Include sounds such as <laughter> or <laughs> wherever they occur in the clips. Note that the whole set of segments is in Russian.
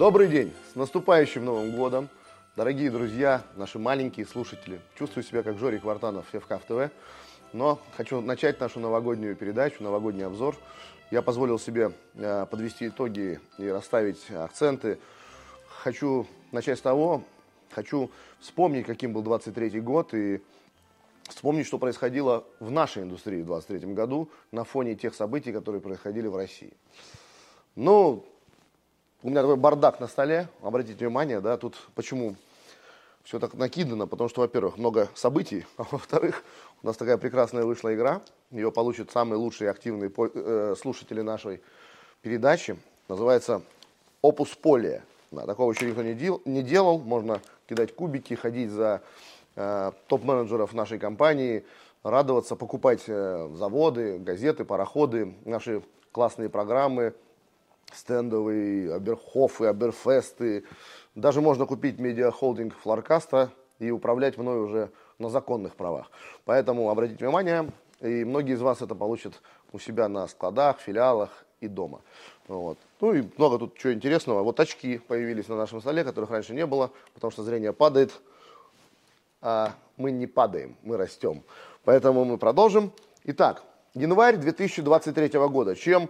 Добрый день! С наступающим Новым годом! Дорогие друзья, наши маленькие слушатели, чувствую себя как Жорик Вартанов в ФК ТВ, но хочу начать нашу новогоднюю передачу, новогодний обзор. Я позволил себе э, подвести итоги и расставить акценты. Хочу начать с того, хочу вспомнить, каким был 23 год и вспомнить, что происходило в нашей индустрии в 23 году на фоне тех событий, которые происходили в России. Ну, у меня такой бардак на столе, обратите внимание, да, тут почему все так накидано, потому что, во-первых, много событий, <laughs> а во-вторых, у нас такая прекрасная вышла игра, ее получат самые лучшие активные э, слушатели нашей передачи, называется «Опус Полия». Да, такого еще никто не, дел, не делал, можно кидать кубики, ходить за э, топ-менеджеров нашей компании, радоваться, покупать э, заводы, газеты, пароходы, наши классные программы – стендовые, Аберхофы, Аберфесты. Даже можно купить медиахолдинг Флоркаста и управлять мной уже на законных правах. Поэтому обратите внимание, и многие из вас это получат у себя на складах, филиалах и дома. Вот. Ну и много тут чего интересного. Вот очки появились на нашем столе, которых раньше не было, потому что зрение падает, а мы не падаем, мы растем. Поэтому мы продолжим. Итак, январь 2023 года. Чем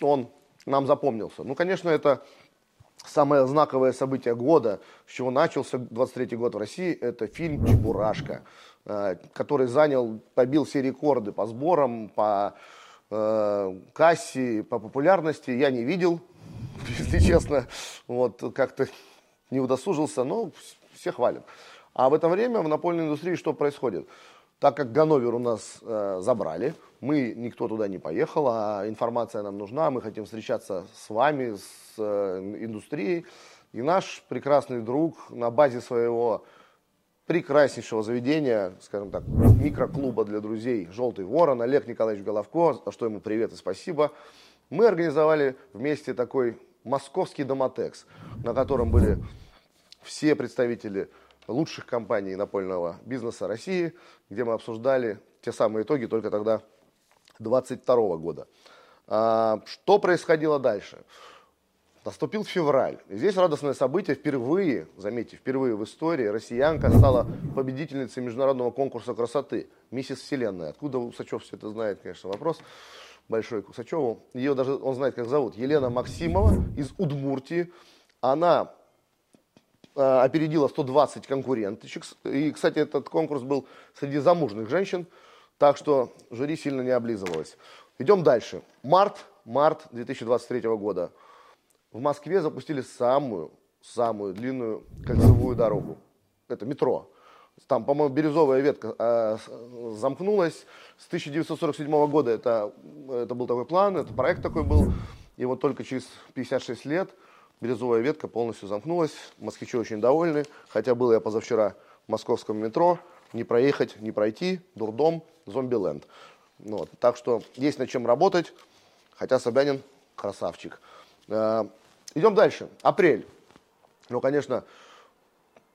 он нам запомнился? Ну, конечно, это самое знаковое событие года, с чего начался 23 год в России, это фильм «Чебурашка», э, который занял, побил все рекорды по сборам, по э, кассе, по популярности. Я не видел, <laughs> если честно, вот как-то не удосужился, но все хвалят. А в это время в напольной индустрии что происходит? Так как Ганновер у нас э, забрали, мы, никто туда не поехал, а информация нам нужна, мы хотим встречаться с вами, с э, индустрией. И наш прекрасный друг на базе своего прекраснейшего заведения, скажем так, микроклуба для друзей «Желтый ворон» Олег Николаевич Головко, за что ему привет и спасибо, мы организовали вместе такой московский домотекс, на котором были все представители лучших компаний напольного бизнеса России, где мы обсуждали те самые итоги только тогда 22 года. А, что происходило дальше? Наступил февраль. И здесь радостное событие. Впервые, заметьте, впервые в истории россиянка стала победительницей международного конкурса красоты. Миссис Вселенная. Откуда Усачев все это знает, конечно, вопрос большой к. Ее даже, он знает, как зовут. Елена Максимова из Удмуртии. Она опередила 120 конкуренточек. И, кстати, этот конкурс был среди замужних женщин, так что жюри сильно не облизывалось. Идем дальше. Март, март 2023 года. В Москве запустили самую, самую длинную кольцевую дорогу. Это метро. Там, по-моему, бирюзовая ветка э, замкнулась. С 1947 года это, это был такой план, это проект такой был. И вот только через 56 лет Бирюзовая ветка полностью замкнулась. Москвичи очень довольны. Хотя был я позавчера в московском метро. Не проехать, не пройти. Дурдом, зомби-ленд. Ну вот. Так что есть над чем работать. Хотя Собянин красавчик. Э, идем дальше. Апрель. Ну, конечно,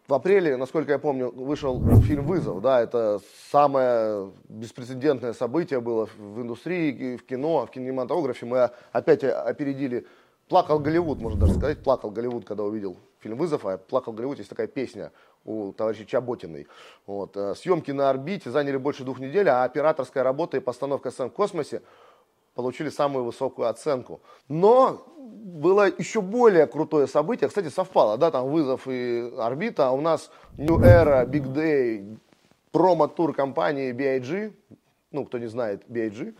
в апреле, насколько я помню, вышел фильм «Вызов». Да, это самое беспрецедентное событие было в индустрии, в кино, в кинематографе. Мы опять опередили Плакал Голливуд, можно даже сказать. Плакал Голливуд, когда увидел фильм «Вызов», а «Плакал Голливуд» есть такая песня у товарища Чаботиной. Вот. Э, съемки на орбите заняли больше двух недель, а операторская работа и постановка сцен в космосе получили самую высокую оценку. Но было еще более крутое событие. Кстати, совпало, да, там вызов и орбита. А у нас New Era, Big Day, промо-тур компании BIG. Ну, кто не знает BIG,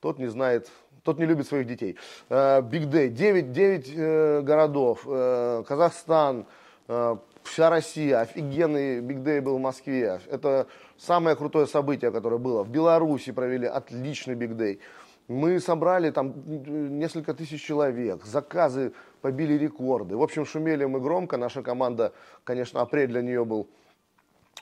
тот не знает тот не любит своих детей. Big Day, 9, 9 городов, э, Казахстан, э, вся Россия, офигенный Big Day был в Москве. Это самое крутое событие, которое было. В Беларуси провели отличный Big Day. Мы собрали там несколько тысяч человек, заказы побили рекорды. В общем, шумели мы громко. Наша команда, конечно, апрель для нее был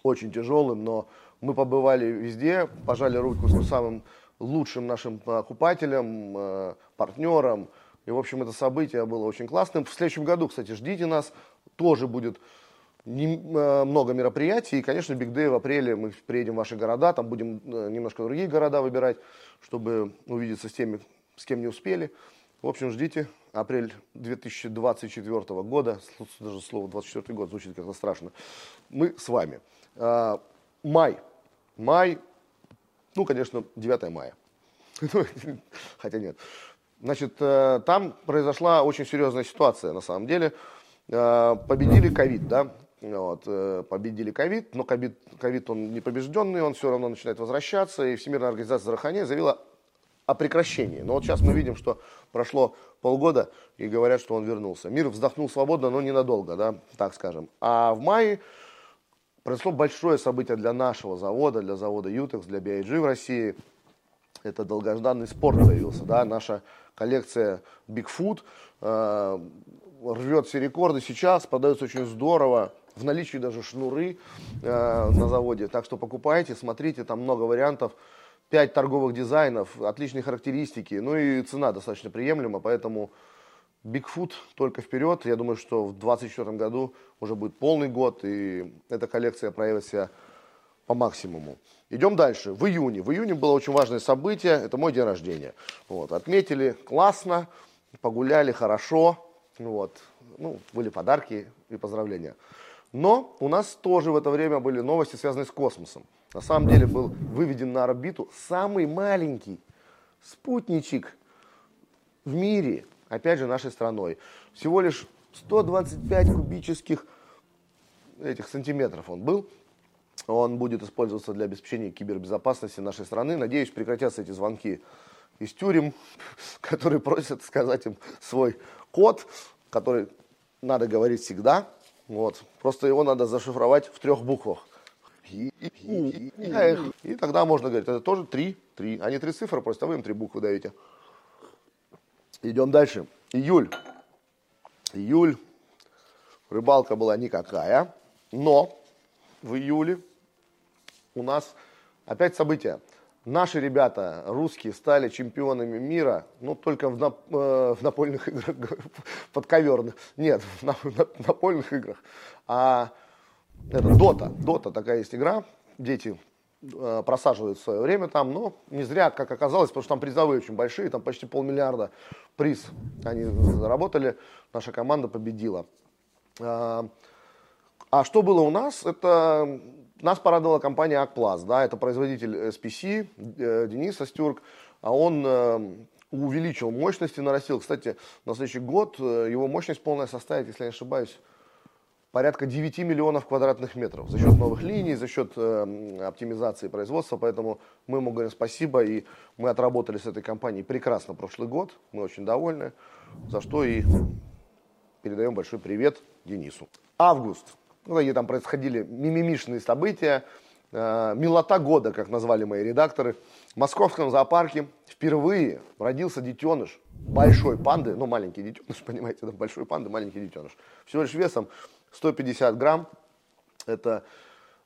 очень тяжелым, но мы побывали везде, пожали руку с самым лучшим нашим покупателям, э, партнерам. И, в общем, это событие было очень классным. В следующем году, кстати, ждите нас. Тоже будет э, много мероприятий. И, конечно, Big Day в апреле мы приедем в ваши города. Там будем э, немножко другие города выбирать, чтобы увидеться с теми, с кем не успели. В общем, ждите. Апрель 2024 года, даже слово 24 год звучит как-то страшно. Мы с вами. Май. Май, ну, конечно, 9 мая. <laughs> Хотя нет. Значит, э, там произошла очень серьезная ситуация, на самом деле. Э, победили ковид, да, вот, э, победили ковид, но ковид, ковид он не побежденный, он все равно начинает возвращаться, и Всемирная организация здравоохранения заявила о прекращении. Но вот сейчас мы видим, что прошло полгода, и говорят, что он вернулся. Мир вздохнул свободно, но ненадолго, да, так скажем. А в мае произошло большое событие для нашего завода, для завода Ютекс, для BIG в России. Это долгожданный спорт появился, да, наша коллекция Bigfoot э, рвет все рекорды сейчас, продается очень здорово, в наличии даже шнуры э, на заводе, так что покупайте, смотрите, там много вариантов, 5 торговых дизайнов, отличные характеристики, ну и цена достаточно приемлема, поэтому Bigfoot только вперед, я думаю, что в 2024 году уже будет полный год, и эта коллекция проявит себя по максимуму. Идем дальше. В июне. В июне было очень важное событие. Это мой день рождения. Вот. Отметили классно, погуляли хорошо. Вот. Ну, были подарки и поздравления. Но у нас тоже в это время были новости, связанные с космосом. На самом деле был выведен на орбиту самый маленький спутничек в мире, опять же, нашей страной. Всего лишь 125 кубических этих сантиметров он был. Он будет использоваться для обеспечения кибербезопасности нашей страны. Надеюсь, прекратятся эти звонки из тюрем, которые просят сказать им свой код, который надо говорить всегда. Вот. Просто его надо зашифровать в трех буквах. И, тогда можно говорить, это тоже три, три. Они три цифры, просто вы им три буквы даете. Идем дальше. Июль. Июль. Рыбалка была никакая, но в июле у нас опять события. Наши ребята, русские, стали чемпионами мира, ну, только в, нап, э, в напольных играх, <laughs> подковерных. Нет, в напольных играх. А это Дота. Дота такая есть игра. Дети э, просаживают в свое время там, но не зря, как оказалось, потому что там призовые очень большие, там почти полмиллиарда приз они заработали, наша команда победила. А, а что было у нас? Это нас порадовала компания Акплас, да, это производитель SPC, э, Денис Остюрк, а он э, увеличил мощности, нарастил. Кстати, на следующий год его мощность полная составит, если я не ошибаюсь, порядка 9 миллионов квадратных метров за счет новых линий, за счет э, оптимизации производства. Поэтому мы ему говорим спасибо, и мы отработали с этой компанией прекрасно прошлый год. Мы очень довольны, за что и передаем большой привет Денису. Август ну, какие там происходили мимимишные события, э, милота года, как назвали мои редакторы. В московском зоопарке впервые родился детеныш большой панды, ну, маленький детеныш, <laughs> понимаете, большой панды, маленький детеныш. Всего лишь весом 150 грамм. Это,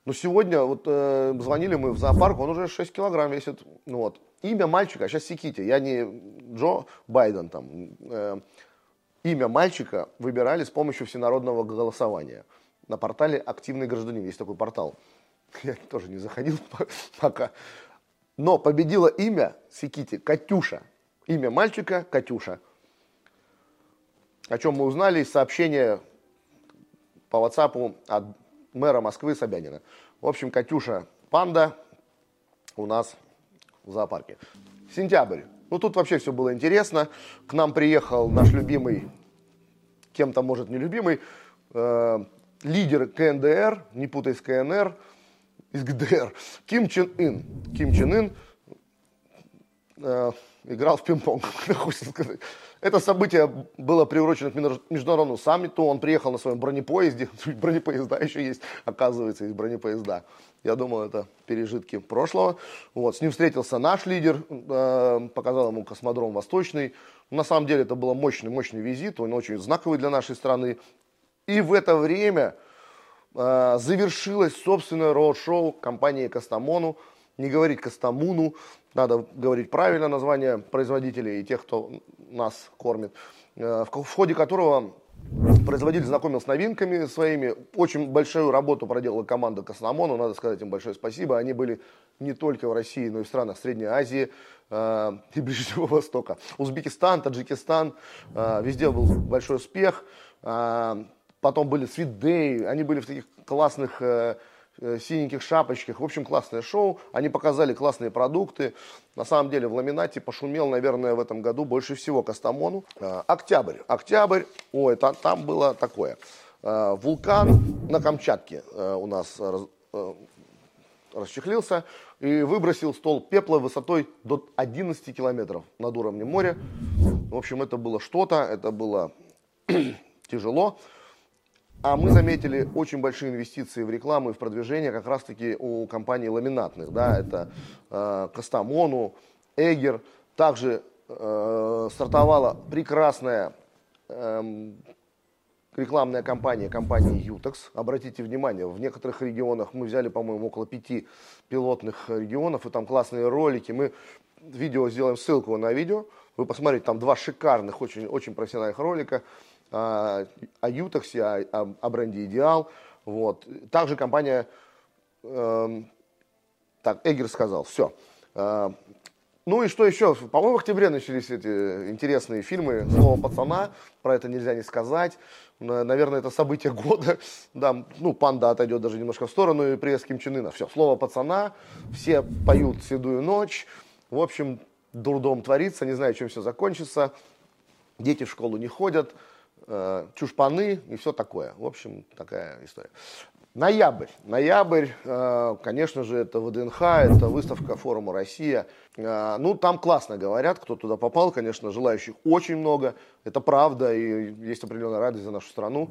ну, сегодня вот э, звонили мы в зоопарк, он уже 6 килограмм весит. Ну, вот. Имя мальчика, сейчас секите, я не Джо Байден там. Э, имя мальчика выбирали с помощью всенародного голосования на портале «Активный гражданин». Есть такой портал. <laughs> Я тоже не заходил <laughs> пока. Но победило имя, секите, Катюша. Имя мальчика Катюша. О чем мы узнали из сообщения по WhatsApp от мэра Москвы Собянина. В общем, Катюша Панда у нас в зоопарке. Сентябрь. Ну, тут вообще все было интересно. К нам приехал наш любимый, кем-то, может, нелюбимый, э, лидер КНДР, не путай с КНР, из ГДР, Ким Чен Ын. Ким Чен Ын э, играл в пинг-понг. <laughs> Это событие было приурочено к международному саммиту. Он приехал на своем бронепоезде. <laughs> Бронепоезда еще есть, оказывается, есть бронепоезда. Я думал, это пережитки прошлого. Вот, с ним встретился наш лидер, э, показал ему космодром Восточный. На самом деле это был мощный, мощный визит, он очень знаковый для нашей страны. И в это время э, завершилось собственное роуд-шоу компании Кастамону. Не говорить Кастамуну, надо говорить правильно название производителей и тех, кто нас кормит. Э, в, ходе которого производитель знакомил с новинками своими. Очень большую работу проделала команда Космомона, надо сказать им большое спасибо. Они были не только в России, но и в странах Средней Азии э, и Ближнего Востока. Узбекистан, Таджикистан, э, везде был большой успех. Потом были Day, они были в таких классных Э, синеньких шапочках. В общем, классное шоу. Они показали классные продукты. На самом деле в ламинате пошумел, наверное, в этом году больше всего Костомону. Э, октябрь. Октябрь. Ой, там, там было такое. Э, вулкан на Камчатке у нас расчехлился и выбросил стол пепла высотой до 11 километров над уровнем моря. В общем, это было что-то, это было <clears throat> тяжело. А мы заметили очень большие инвестиции в рекламу и в продвижение как раз-таки у компаний ламинатных. Да, это э, Костомону, Эгер. Также э, стартовала прекрасная э, рекламная кампания компании Ютекс. Обратите внимание, в некоторых регионах мы взяли, по-моему, около пяти пилотных регионов, и там классные ролики. Мы видео сделаем ссылку на видео. Вы посмотрите, там два шикарных, очень, очень профессиональных ролика о, о Ютексе, о, о, о бренде Идеал. Вот. Также компания, э, так, Эггер сказал, все. Э, ну и что еще? По-моему, в октябре начались эти интересные фильмы «Слово пацана», про это нельзя не сказать. Наверное, это событие года. <laughs> Да, ну, панда отойдет даже немножко в сторону, и приезд Ким Чен Ына. Все, «Слово пацана», все поют «Седую ночь». В общем, дурдом творится, не знаю, чем все закончится. Дети в школу не ходят э, чушпаны и все такое. В общем, такая история. Ноябрь. Ноябрь, э, конечно же, это ВДНХ, это выставка форума «Россия». Э, ну, там классно говорят, кто туда попал, конечно, желающих очень много. Это правда, и есть определенная радость за нашу страну.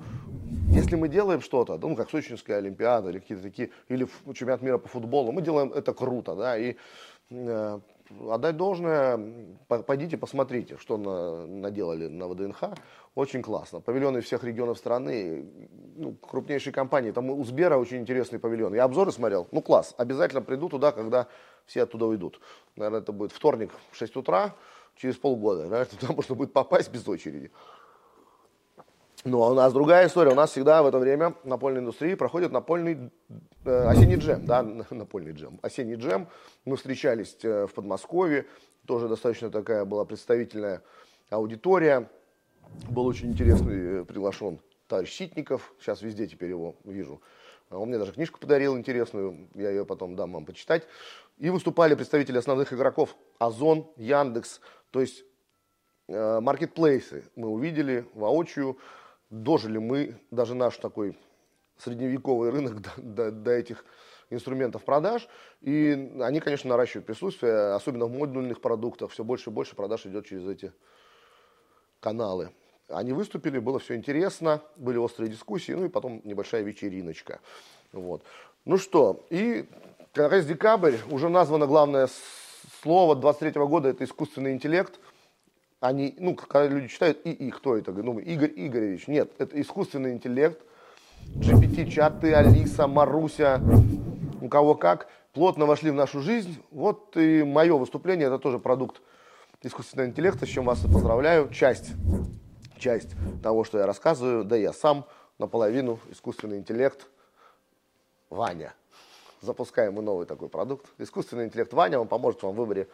Если мы делаем что-то, ну, как Сочинская Олимпиада или какие-то такие, или чемпионат мира по футболу, мы делаем это круто, да, и э, отдать должное, пойдите посмотрите, что на, наделали на ВДНХ. Очень классно. Павильоны всех регионов страны, ну, крупнейшие компании. Там у Сбера очень интересный павильон. Я обзоры смотрел. Ну, класс. Обязательно приду туда, когда все оттуда уйдут. Наверное, это будет вторник в 6 утра, через полгода. Наверное, туда можно будет попасть без очереди. Ну, а у нас другая история. У нас всегда в это время напольной индустрии проходит напольный э, осенний джем, да, <laughs> напольный джем, осенний джем. Мы встречались э, в Подмосковье, тоже достаточно такая была представительная аудитория. Был очень интересный э, приглашен товарищ Ситников, сейчас везде теперь его вижу. А он мне даже книжку подарил интересную, я ее потом дам вам почитать. И выступали представители основных игроков Озон, Яндекс, то есть э, маркетплейсы мы увидели воочию дожили мы, даже наш такой средневековый рынок <laughs> до, до, до этих инструментов продаж. И они, конечно, наращивают присутствие, особенно в модульных продуктах. Все больше и больше продаж идет через эти каналы. Они выступили, было все интересно, были острые дискуссии, ну и потом небольшая вечериночка. Вот. Ну что, и как раз декабрь, уже названо главное слово 23 года, это искусственный интеллект – они, ну, когда люди читают ИИ, кто это? Ну, Игорь Игоревич. Нет, это искусственный интеллект, GPT-чаты, Алиса, Маруся, у кого как, плотно вошли в нашу жизнь. Вот и мое выступление, это тоже продукт искусственного интеллекта, с чем вас и поздравляю. Часть, часть того, что я рассказываю, да я сам наполовину искусственный интеллект Ваня. Запускаем мы новый такой продукт. Искусственный интеллект Ваня, он поможет вам в выборе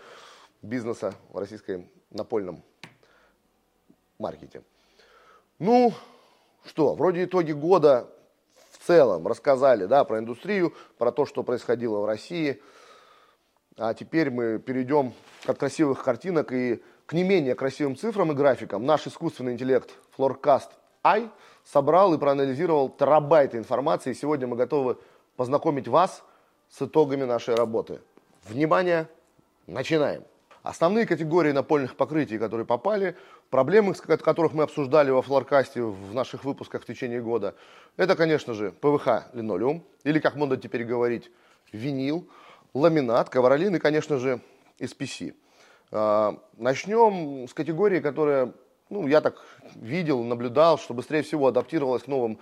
бизнеса в российском напольном маркете. Ну, что, вроде итоги года в целом рассказали, да, про индустрию, про то, что происходило в России. А теперь мы перейдем от красивых картинок и к не менее красивым цифрам и графикам. Наш искусственный интеллект Floorcast AI собрал и проанализировал терабайты информации. Сегодня мы готовы познакомить вас с итогами нашей работы. Внимание, начинаем. Основные категории напольных покрытий, которые попали, проблемы, которых мы обсуждали во флоркасте в наших выпусках в течение года, это, конечно же, ПВХ линолеум, или, как модно теперь говорить, винил, ламинат, ковролин и, конечно же, SPC. А, начнем с категории, которая, ну, я так видел, наблюдал, что быстрее всего адаптировалась к новым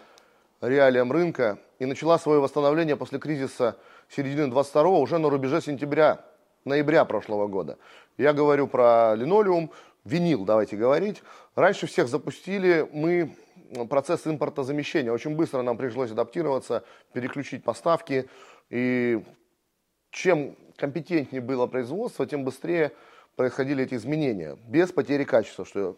реалиям рынка и начала свое восстановление после кризиса середины 22 уже на рубеже сентября ноября прошлого года. Я говорю про линолеум, винил, давайте говорить. Раньше всех запустили мы процесс импортозамещения. Очень быстро нам пришлось адаптироваться, переключить поставки. И чем компетентнее было производство, тем быстрее происходили эти изменения, без потери качества, что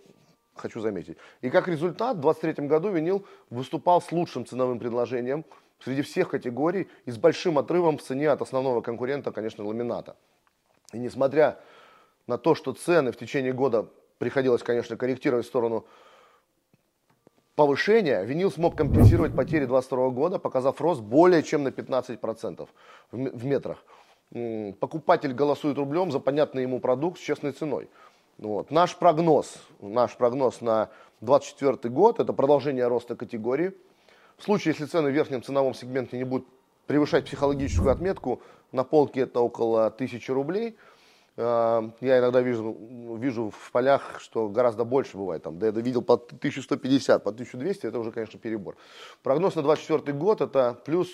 хочу заметить. И как результат, в 2023 году винил выступал с лучшим ценовым предложением среди всех категорий и с большим отрывом в цене от основного конкурента, конечно, ламината. И несмотря на то, что цены в течение года приходилось, конечно, корректировать в сторону повышения, винил смог компенсировать потери 2022 года, показав рост более чем на 15% в метрах. Покупатель голосует рублем за понятный ему продукт с честной ценой. Вот. Наш прогноз, наш прогноз на 2024 год – это продолжение роста категории. В случае, если цены в верхнем ценовом сегменте не будут превышать психологическую отметку, на полке это около 1000 рублей – я иногда вижу, вижу в полях, что гораздо больше бывает. Там, да я видел по 1150, по 1200, это уже, конечно, перебор. Прогноз на 2024 год это плюс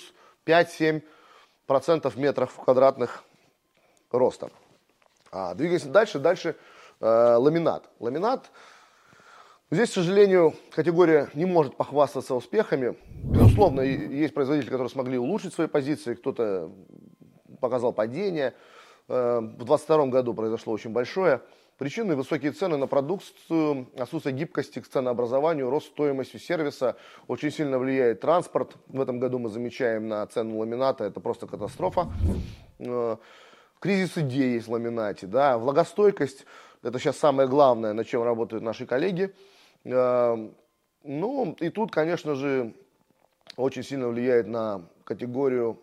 5-7% метров квадратных роста. А, двигаемся дальше. Дальше э, ламинат. Ламинат, здесь, к сожалению, категория не может похвастаться успехами. Безусловно, есть производители, которые смогли улучшить свои позиции, кто-то показал падение. Э, в 2022 году произошло очень большое. Причины – высокие цены на продукцию, отсутствие гибкости к ценообразованию, рост стоимости сервиса. Очень сильно влияет транспорт. В этом году мы замечаем на цену ламината, это просто катастрофа. Э, кризис идей есть в ламинате. Да? Влагостойкость – это сейчас самое главное, над чем работают наши коллеги. Э, ну и тут, конечно же, очень сильно влияет на категорию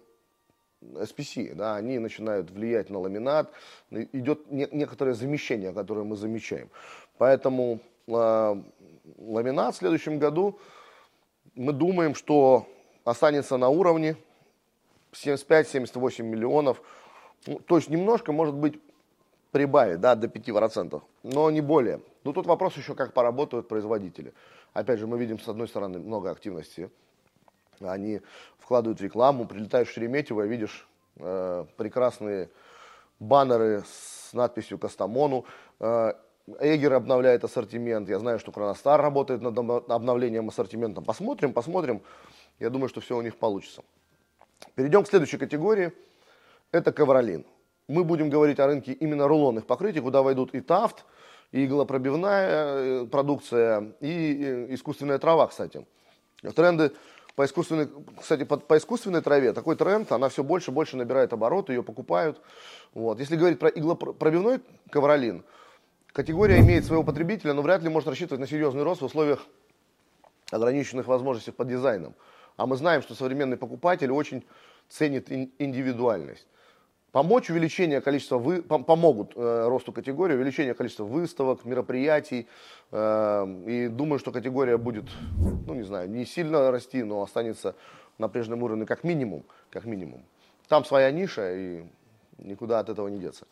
SPC, да, они начинают влиять на ламинат, идет не, некоторое замещение, которое мы замечаем. Поэтому э, ламинат в следующем году мы думаем, что останется на уровне 75-78 миллионов, ну, то есть немножко, может быть, прибавит да, до 5%, но не более. Но тут вопрос еще, как поработают производители. Опять же, мы видим, с одной стороны, много активности они вкладывают рекламу, прилетаешь в Шереметьево, видишь э, прекрасные баннеры с надписью «Кастамону». Э, Эгер обновляет ассортимент. Я знаю, что Кроностар работает над обновлением ассортимента. Посмотрим, посмотрим. Я думаю, что все у них получится. Перейдем к следующей категории. Это ковролин. Мы будем говорить о рынке именно рулонных покрытий, куда войдут и тафт, и иглопробивная э, продукция, и э, искусственная трава, кстати. Тренды по искусственной, кстати, по, по искусственной траве такой тренд, она все больше и больше набирает обороты, ее покупают. Вот. Если говорить про иглопробивной ковролин, категория имеет своего потребителя, но вряд ли может рассчитывать на серьезный рост в условиях ограниченных возможностей под дизайном. А мы знаем, что современный покупатель очень ценит индивидуальность. Помочь увеличение количества, вы, помогут э, росту категории, увеличение количества выставок, мероприятий. Э, и думаю, что категория будет, ну не знаю, не сильно расти, но останется на прежнем уровне как минимум, как минимум. Там своя ниша и никуда от этого не деться.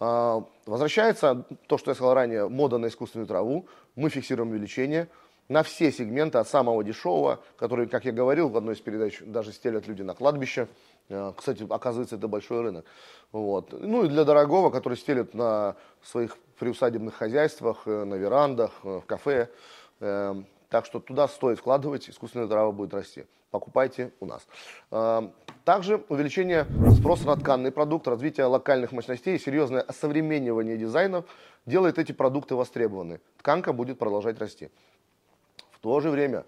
Э, возвращается то, что я сказал ранее, мода на искусственную траву. Мы фиксируем увеличение на все сегменты, от самого дешевого, который, как я говорил в одной из передач, даже стелят люди на кладбище. Э, кстати, оказывается, это большой рынок. Вот. Ну и для дорогого, который стелят на своих приусадебных хозяйствах, э, на верандах, э, в кафе. Так что туда стоит вкладывать, искусственная трава будет расти. Покупайте у нас. Также увеличение спроса на тканный продукт, развитие локальных мощностей и серьезное осовременивание дизайнов делает эти продукты востребованы. Тканка будет продолжать расти то же время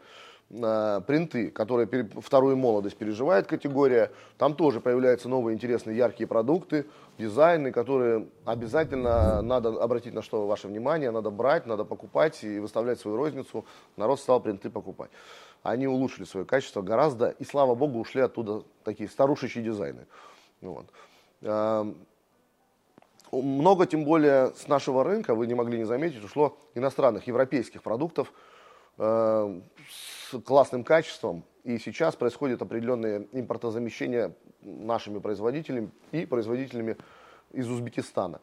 э, принты, которые вторую молодость переживает категория, там тоже появляются новые интересные яркие продукты, дизайны, которые обязательно надо обратить на что ваше внимание, надо брать, надо покупать и выставлять свою розницу. Народ стал принты покупать. Они улучшили свое качество гораздо, и слава богу, ушли оттуда такие старушечьи дизайны. Вот. Э, много, тем более, с нашего рынка, вы не могли не заметить, ушло иностранных, европейских продуктов, Э, с классным качеством. И сейчас происходит определенное импортозамещение нашими производителями и производителями из Узбекистана.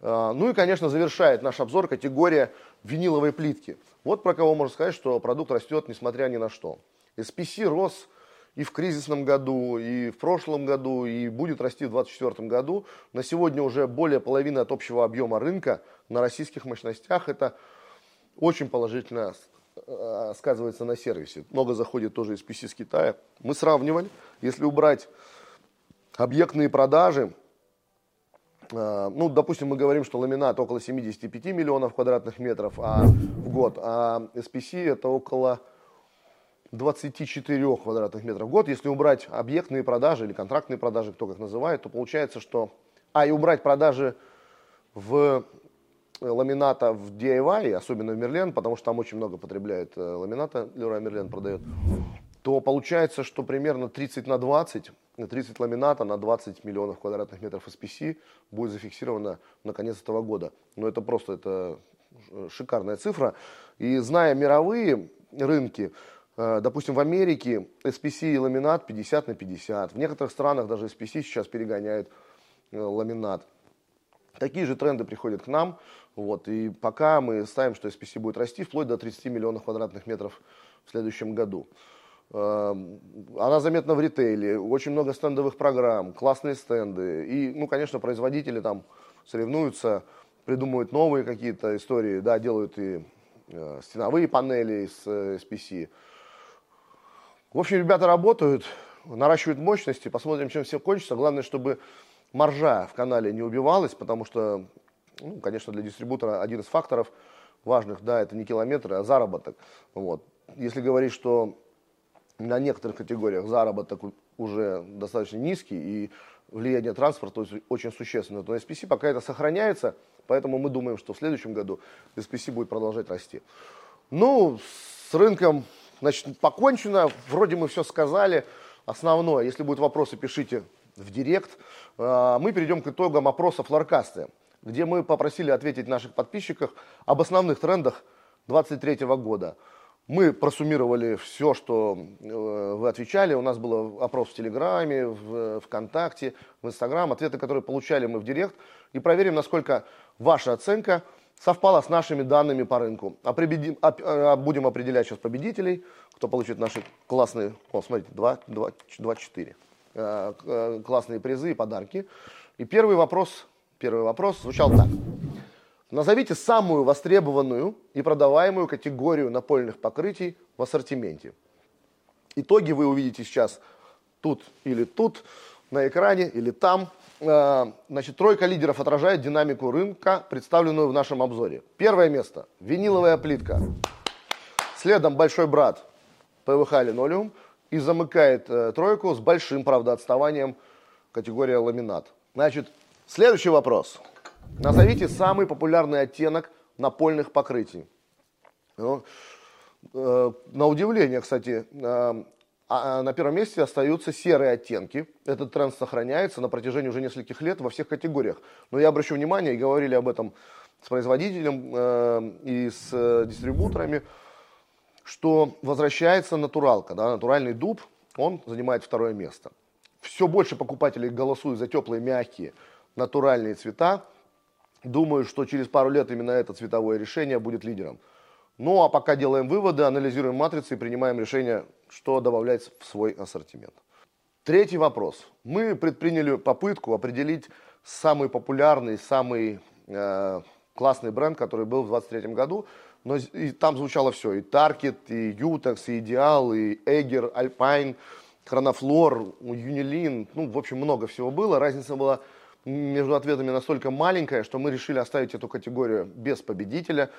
Э, ну и, конечно, завершает наш обзор категория виниловой плитки. Вот про кого можно сказать, что продукт растет несмотря ни на что. SPC рос и в кризисном году, и в прошлом году, и будет расти в 2024 году. На сегодня уже более половины от общего объема рынка на российских мощностях. Это очень положительная сказывается на сервисе. Много заходит тоже из PC с Китая. Мы сравнивали, если убрать объектные продажи, э, ну, допустим, мы говорим, что ламинат около 75 миллионов квадратных метров а, в год, а SPC это около 24 квадратных метров в год. Если убрать объектные продажи или контрактные продажи, кто как называет, то получается, что... А, и убрать продажи в э, ламината в DIY, особенно в Мерлен, потому что там очень много потребляет э, ламината, Леруа Мерлен продает, то получается, что примерно 30 на 20, 30 ламината на 20 миллионов квадратных метров SPC будет зафиксировано на конец этого года. Но это просто это шикарная цифра. И зная мировые рынки, Э, допустим, в Америке SPC и ламинат 50 на 50. В некоторых странах даже SPC сейчас перегоняет э, ламинат. Такие же тренды приходят к нам. Вот, и пока мы ставим, что SPC будет расти вплоть до 30 миллионов квадратных метров в следующем году. Э, она заметна в ритейле, очень много стендовых программ, классные стенды. И, ну, конечно, производители там соревнуются, придумывают новые какие-то истории, да, делают и стеновые панели с SPC, в общем, ребята работают, наращивают мощности, посмотрим, чем все кончится. Главное, чтобы маржа в канале не убивалась, потому что, ну, конечно, для дистрибутора один из факторов важных, да, это не километры, а заработок. Вот. Если говорить, что на некоторых категориях заработок уже достаточно низкий и влияние транспорта очень существенно, то SPC пока это сохраняется, поэтому мы думаем, что в следующем году SPC будет продолжать расти. Ну, с рынком Значит, покончено, вроде мы все сказали. Основное, если будут вопросы, пишите в директ. А, мы перейдем к итогам опроса Флоркасты, где мы попросили ответить наших подписчиков об основных трендах 2023 года. Мы просуммировали все, что э, вы отвечали. У нас был опрос в Телеграме, в ВКонтакте, в Инстаграм. Ответы, которые получали мы в Директ. И проверим, насколько ваша оценка – совпало с нашими данными по рынку. Определим, э, будем определять сейчас победителей, кто получит наши классные, о, смотрите, 2, 2, 2 4, классные призы и подарки. И первый вопрос, первый вопрос звучал так. Назовите самую востребованную и продаваемую категорию напольных покрытий в ассортименте. Итоги вы увидите сейчас тут или тут на экране или там. Э, значит, тройка лидеров отражает динамику рынка, представленную в нашем обзоре. Первое место – виниловая плитка. Следом большой брат ПВХ линолеум и замыкает э, тройку с большим, правда, отставанием категория ламинат. Значит, следующий вопрос. Назовите самый популярный оттенок напольных покрытий. Ну, э, на удивление, кстати, э, а, а на первом месте остаются серые оттенки. Этот тренд сохраняется на протяжении уже нескольких лет во всех категориях. Но я обращу внимание, и говорили об этом с производителем э, и с э, дистрибуторами, что возвращается натуралка, да, натуральный дуб, он занимает второе место. Все больше покупателей голосуют за теплые, мягкие, натуральные цвета. Думаю, что через пару лет именно это цветовое решение будет лидером. Ну а пока делаем выводы, анализируем матрицы и принимаем решение, что добавлять в свой ассортимент. Третий вопрос. Мы предприняли попытку определить самый популярный, самый э, классный бренд, который был в 2023 году. Но и там звучало все. И Target, и Utex, и Ideal, и Эгер, Alpine, Chronoфлор, Unilin. Ну, в общем, много всего было. Разница была между ответами настолько маленькая, что мы решили оставить эту категорию без победителя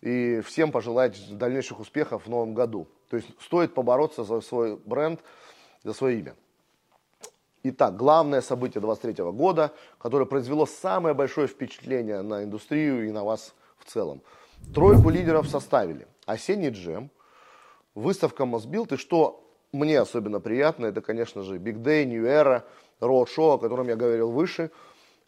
и всем пожелать дальнейших успехов в новом году. То есть стоит побороться за свой бренд, за свое имя. Итак, главное событие 23 года, которое произвело самое большое впечатление на индустрию и на вас в целом. Тройку лидеров составили осенний джем, выставка Мосбилд, и что мне особенно приятно, это, конечно же, Big Day, New Era, Road Show, о котором я говорил выше,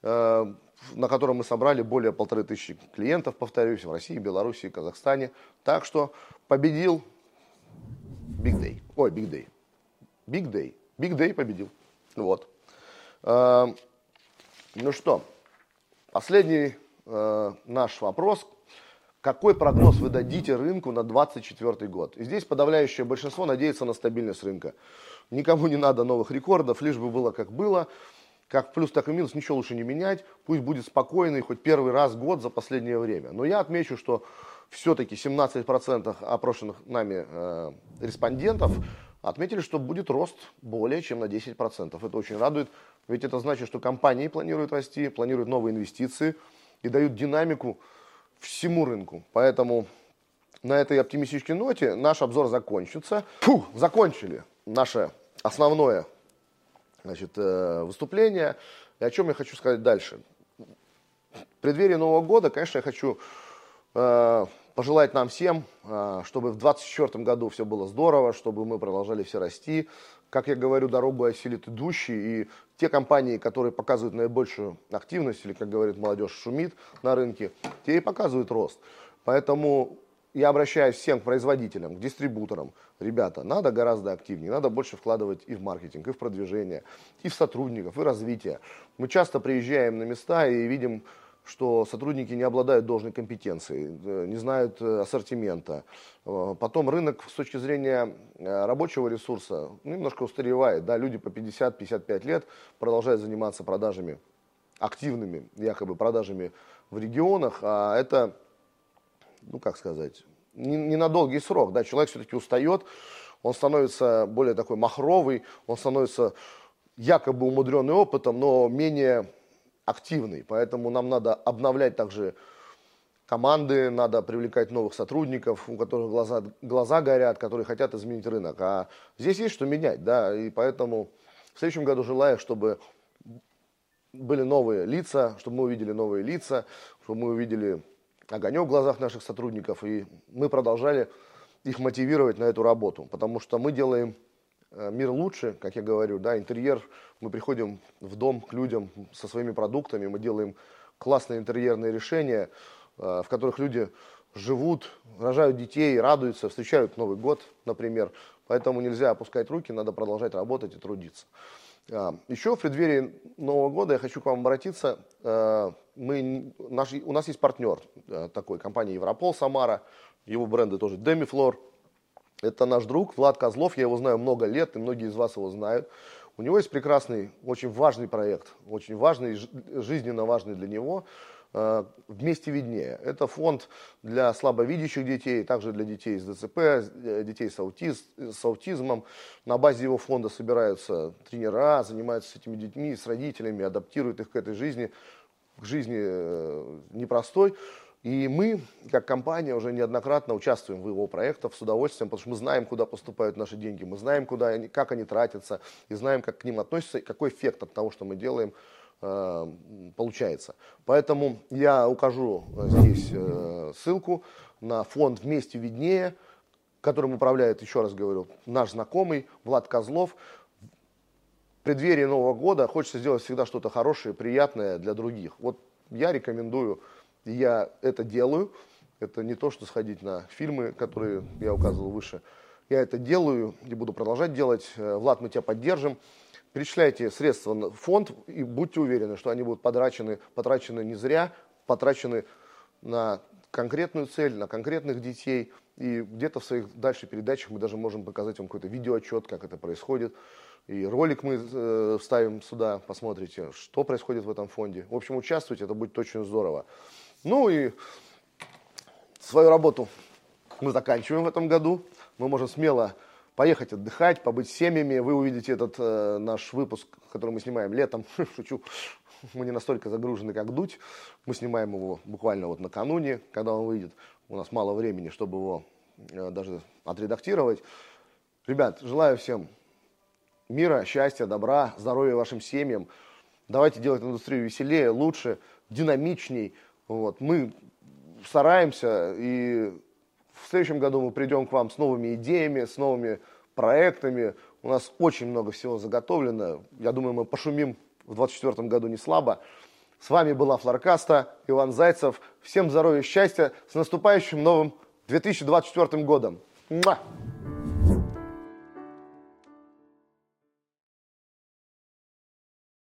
э, на котором мы собрали более полторы тысячи клиентов, повторюсь, в России, Беларуси, Казахстане. Так что победил Big Day. Ой, Big Day. Big Day. Big Day победил. Вот. Э, ну что, последний э, наш вопрос. Какой прогноз вы дадите рынку на 2024 год? И здесь подавляющее большинство надеется на стабильность рынка. Никому не надо новых рекордов, лишь бы было как было. как плюс, так и минус, ничего лучше не менять. Пусть будет спокойный хоть первый раз год за последнее время. Но я отмечу, что все-таки 17% опрошенных нами э, респондентов отметили, что будет рост более чем на 10%. Это очень радует, ведь это значит, что компании планируют расти, планируют новые инвестиции и дают динамику всему рынку. Поэтому на этой оптимистической ноте наш обзор закончится. Фу, закончили наше основное значит, э, выступление. И о чем я хочу сказать дальше. В преддверии Нового года, конечно, я хочу э, пожелать нам всем, э, чтобы в 2024 году все было здорово, чтобы мы продолжали все расти. Как я говорю, дорогу осилит идущий. И те компании, которые показывают наибольшую активность, или, как говорит молодежь, шумит на рынке, те и показывают рост. Поэтому я обращаюсь всем к производителям, к дистрибуторам. Ребята, надо гораздо активнее, надо больше вкладывать и в маркетинг, и в продвижение, и в сотрудников, и развитие. Мы часто приезжаем на места и видим, что сотрудники не обладают должной компетенцией, э, не знают э, ассортимента. Э, потом рынок с точки зрения рабочего ресурса немножко устаревает. Да, люди по 50-55 лет продолжают заниматься продажами, активными якобы продажами в регионах, а это ну как сказать, не, не на долгий срок. Да? Человек все-таки устает, он становится более такой махровый, он становится якобы умудренный опытом, но менее активный. Поэтому нам надо обновлять также команды, надо привлекать новых сотрудников, у которых глаза, глаза горят, которые хотят изменить рынок. А здесь есть что менять, да, и поэтому в следующем году желаю, чтобы были новые лица, чтобы мы увидели новые лица, чтобы мы увидели огонек в глазах наших сотрудников, и мы продолжали их мотивировать на эту работу, потому что мы делаем мир лучше, как я говорю, да, интерьер, мы приходим в дом к людям со своими продуктами, мы делаем классные интерьерные решения, э, в которых люди живут, рожают детей, радуются, встречают Новый год, например. Поэтому нельзя опускать руки, надо продолжать работать и трудиться. А, Еще в преддверии Нового года я хочу к вам обратиться. Э, мы, наш, у нас есть партнер э, такой, компания Европол Самара, его бренды тоже Demiflor. Это наш друг Влад Козлов, я его знаю много лет, и многие из вас его знают. У него есть прекрасный, очень важный проект, очень важный, жизненно важный для него – Э, вместе виднее. Это фонд для слабовидящих детей, также для детей с ДЦП, э, детей с, аутиз, с аутизмом. На базе его фонда собираются тренера, занимаются с этими детьми, с родителями, адаптируют их к этой жизни, к жизни э, непростой. И мы, как компания, уже неоднократно участвуем в его проектах с удовольствием, потому что мы знаем, куда поступают наши деньги, мы знаем, куда они, как они тратятся, и знаем, как к ним относятся, и какой эффект от того, что мы делаем, Э, получается. Поэтому я укажу э, здесь э, ссылку на фонд «Вместе виднее», которым управляет, еще раз говорю, наш знакомый Влад Козлов. В преддверии Нового года хочется сделать всегда что-то хорошее, приятное для других. Вот я рекомендую, я это делаю. Это не то, что сходить на фильмы, которые я указывал выше. Я это делаю и буду продолжать делать. Влад, мы тебя поддержим перечисляйте средства в фонд и будьте уверены, что они будут потрачены, потрачены не зря, потрачены на конкретную цель, на конкретных детей. И где-то в своих дальше передачах мы даже можем показать вам какой-то видеоотчет, как это происходит. И ролик мы э, вставим сюда, посмотрите, что происходит в этом фонде. В общем, участвуйте, это будет очень здорово. Ну и свою работу мы заканчиваем в этом году. Мы можем смело поехать отдыхать, побыть с семьями. Вы увидите этот э, наш выпуск, который мы снимаем летом. <laughs> Шучу, мы не настолько загружены, как дуть. Мы снимаем его буквально вот накануне, когда он выйдет. У нас мало времени, чтобы его э, даже отредактировать. Ребят, желаю всем мира, счастья, добра, здоровья вашим семьям. Давайте делать индустрию веселее, лучше, динамичней. Вот. Мы стараемся и в следующем году мы придем к вам с новыми идеями, с новыми проектами. У нас очень много всего заготовлено. Я думаю, мы пошумим в 2024 году не слабо. С вами была Флоркаста, Иван Зайцев. Всем здоровья счастья. С наступающим новым 2024 годом. Муа!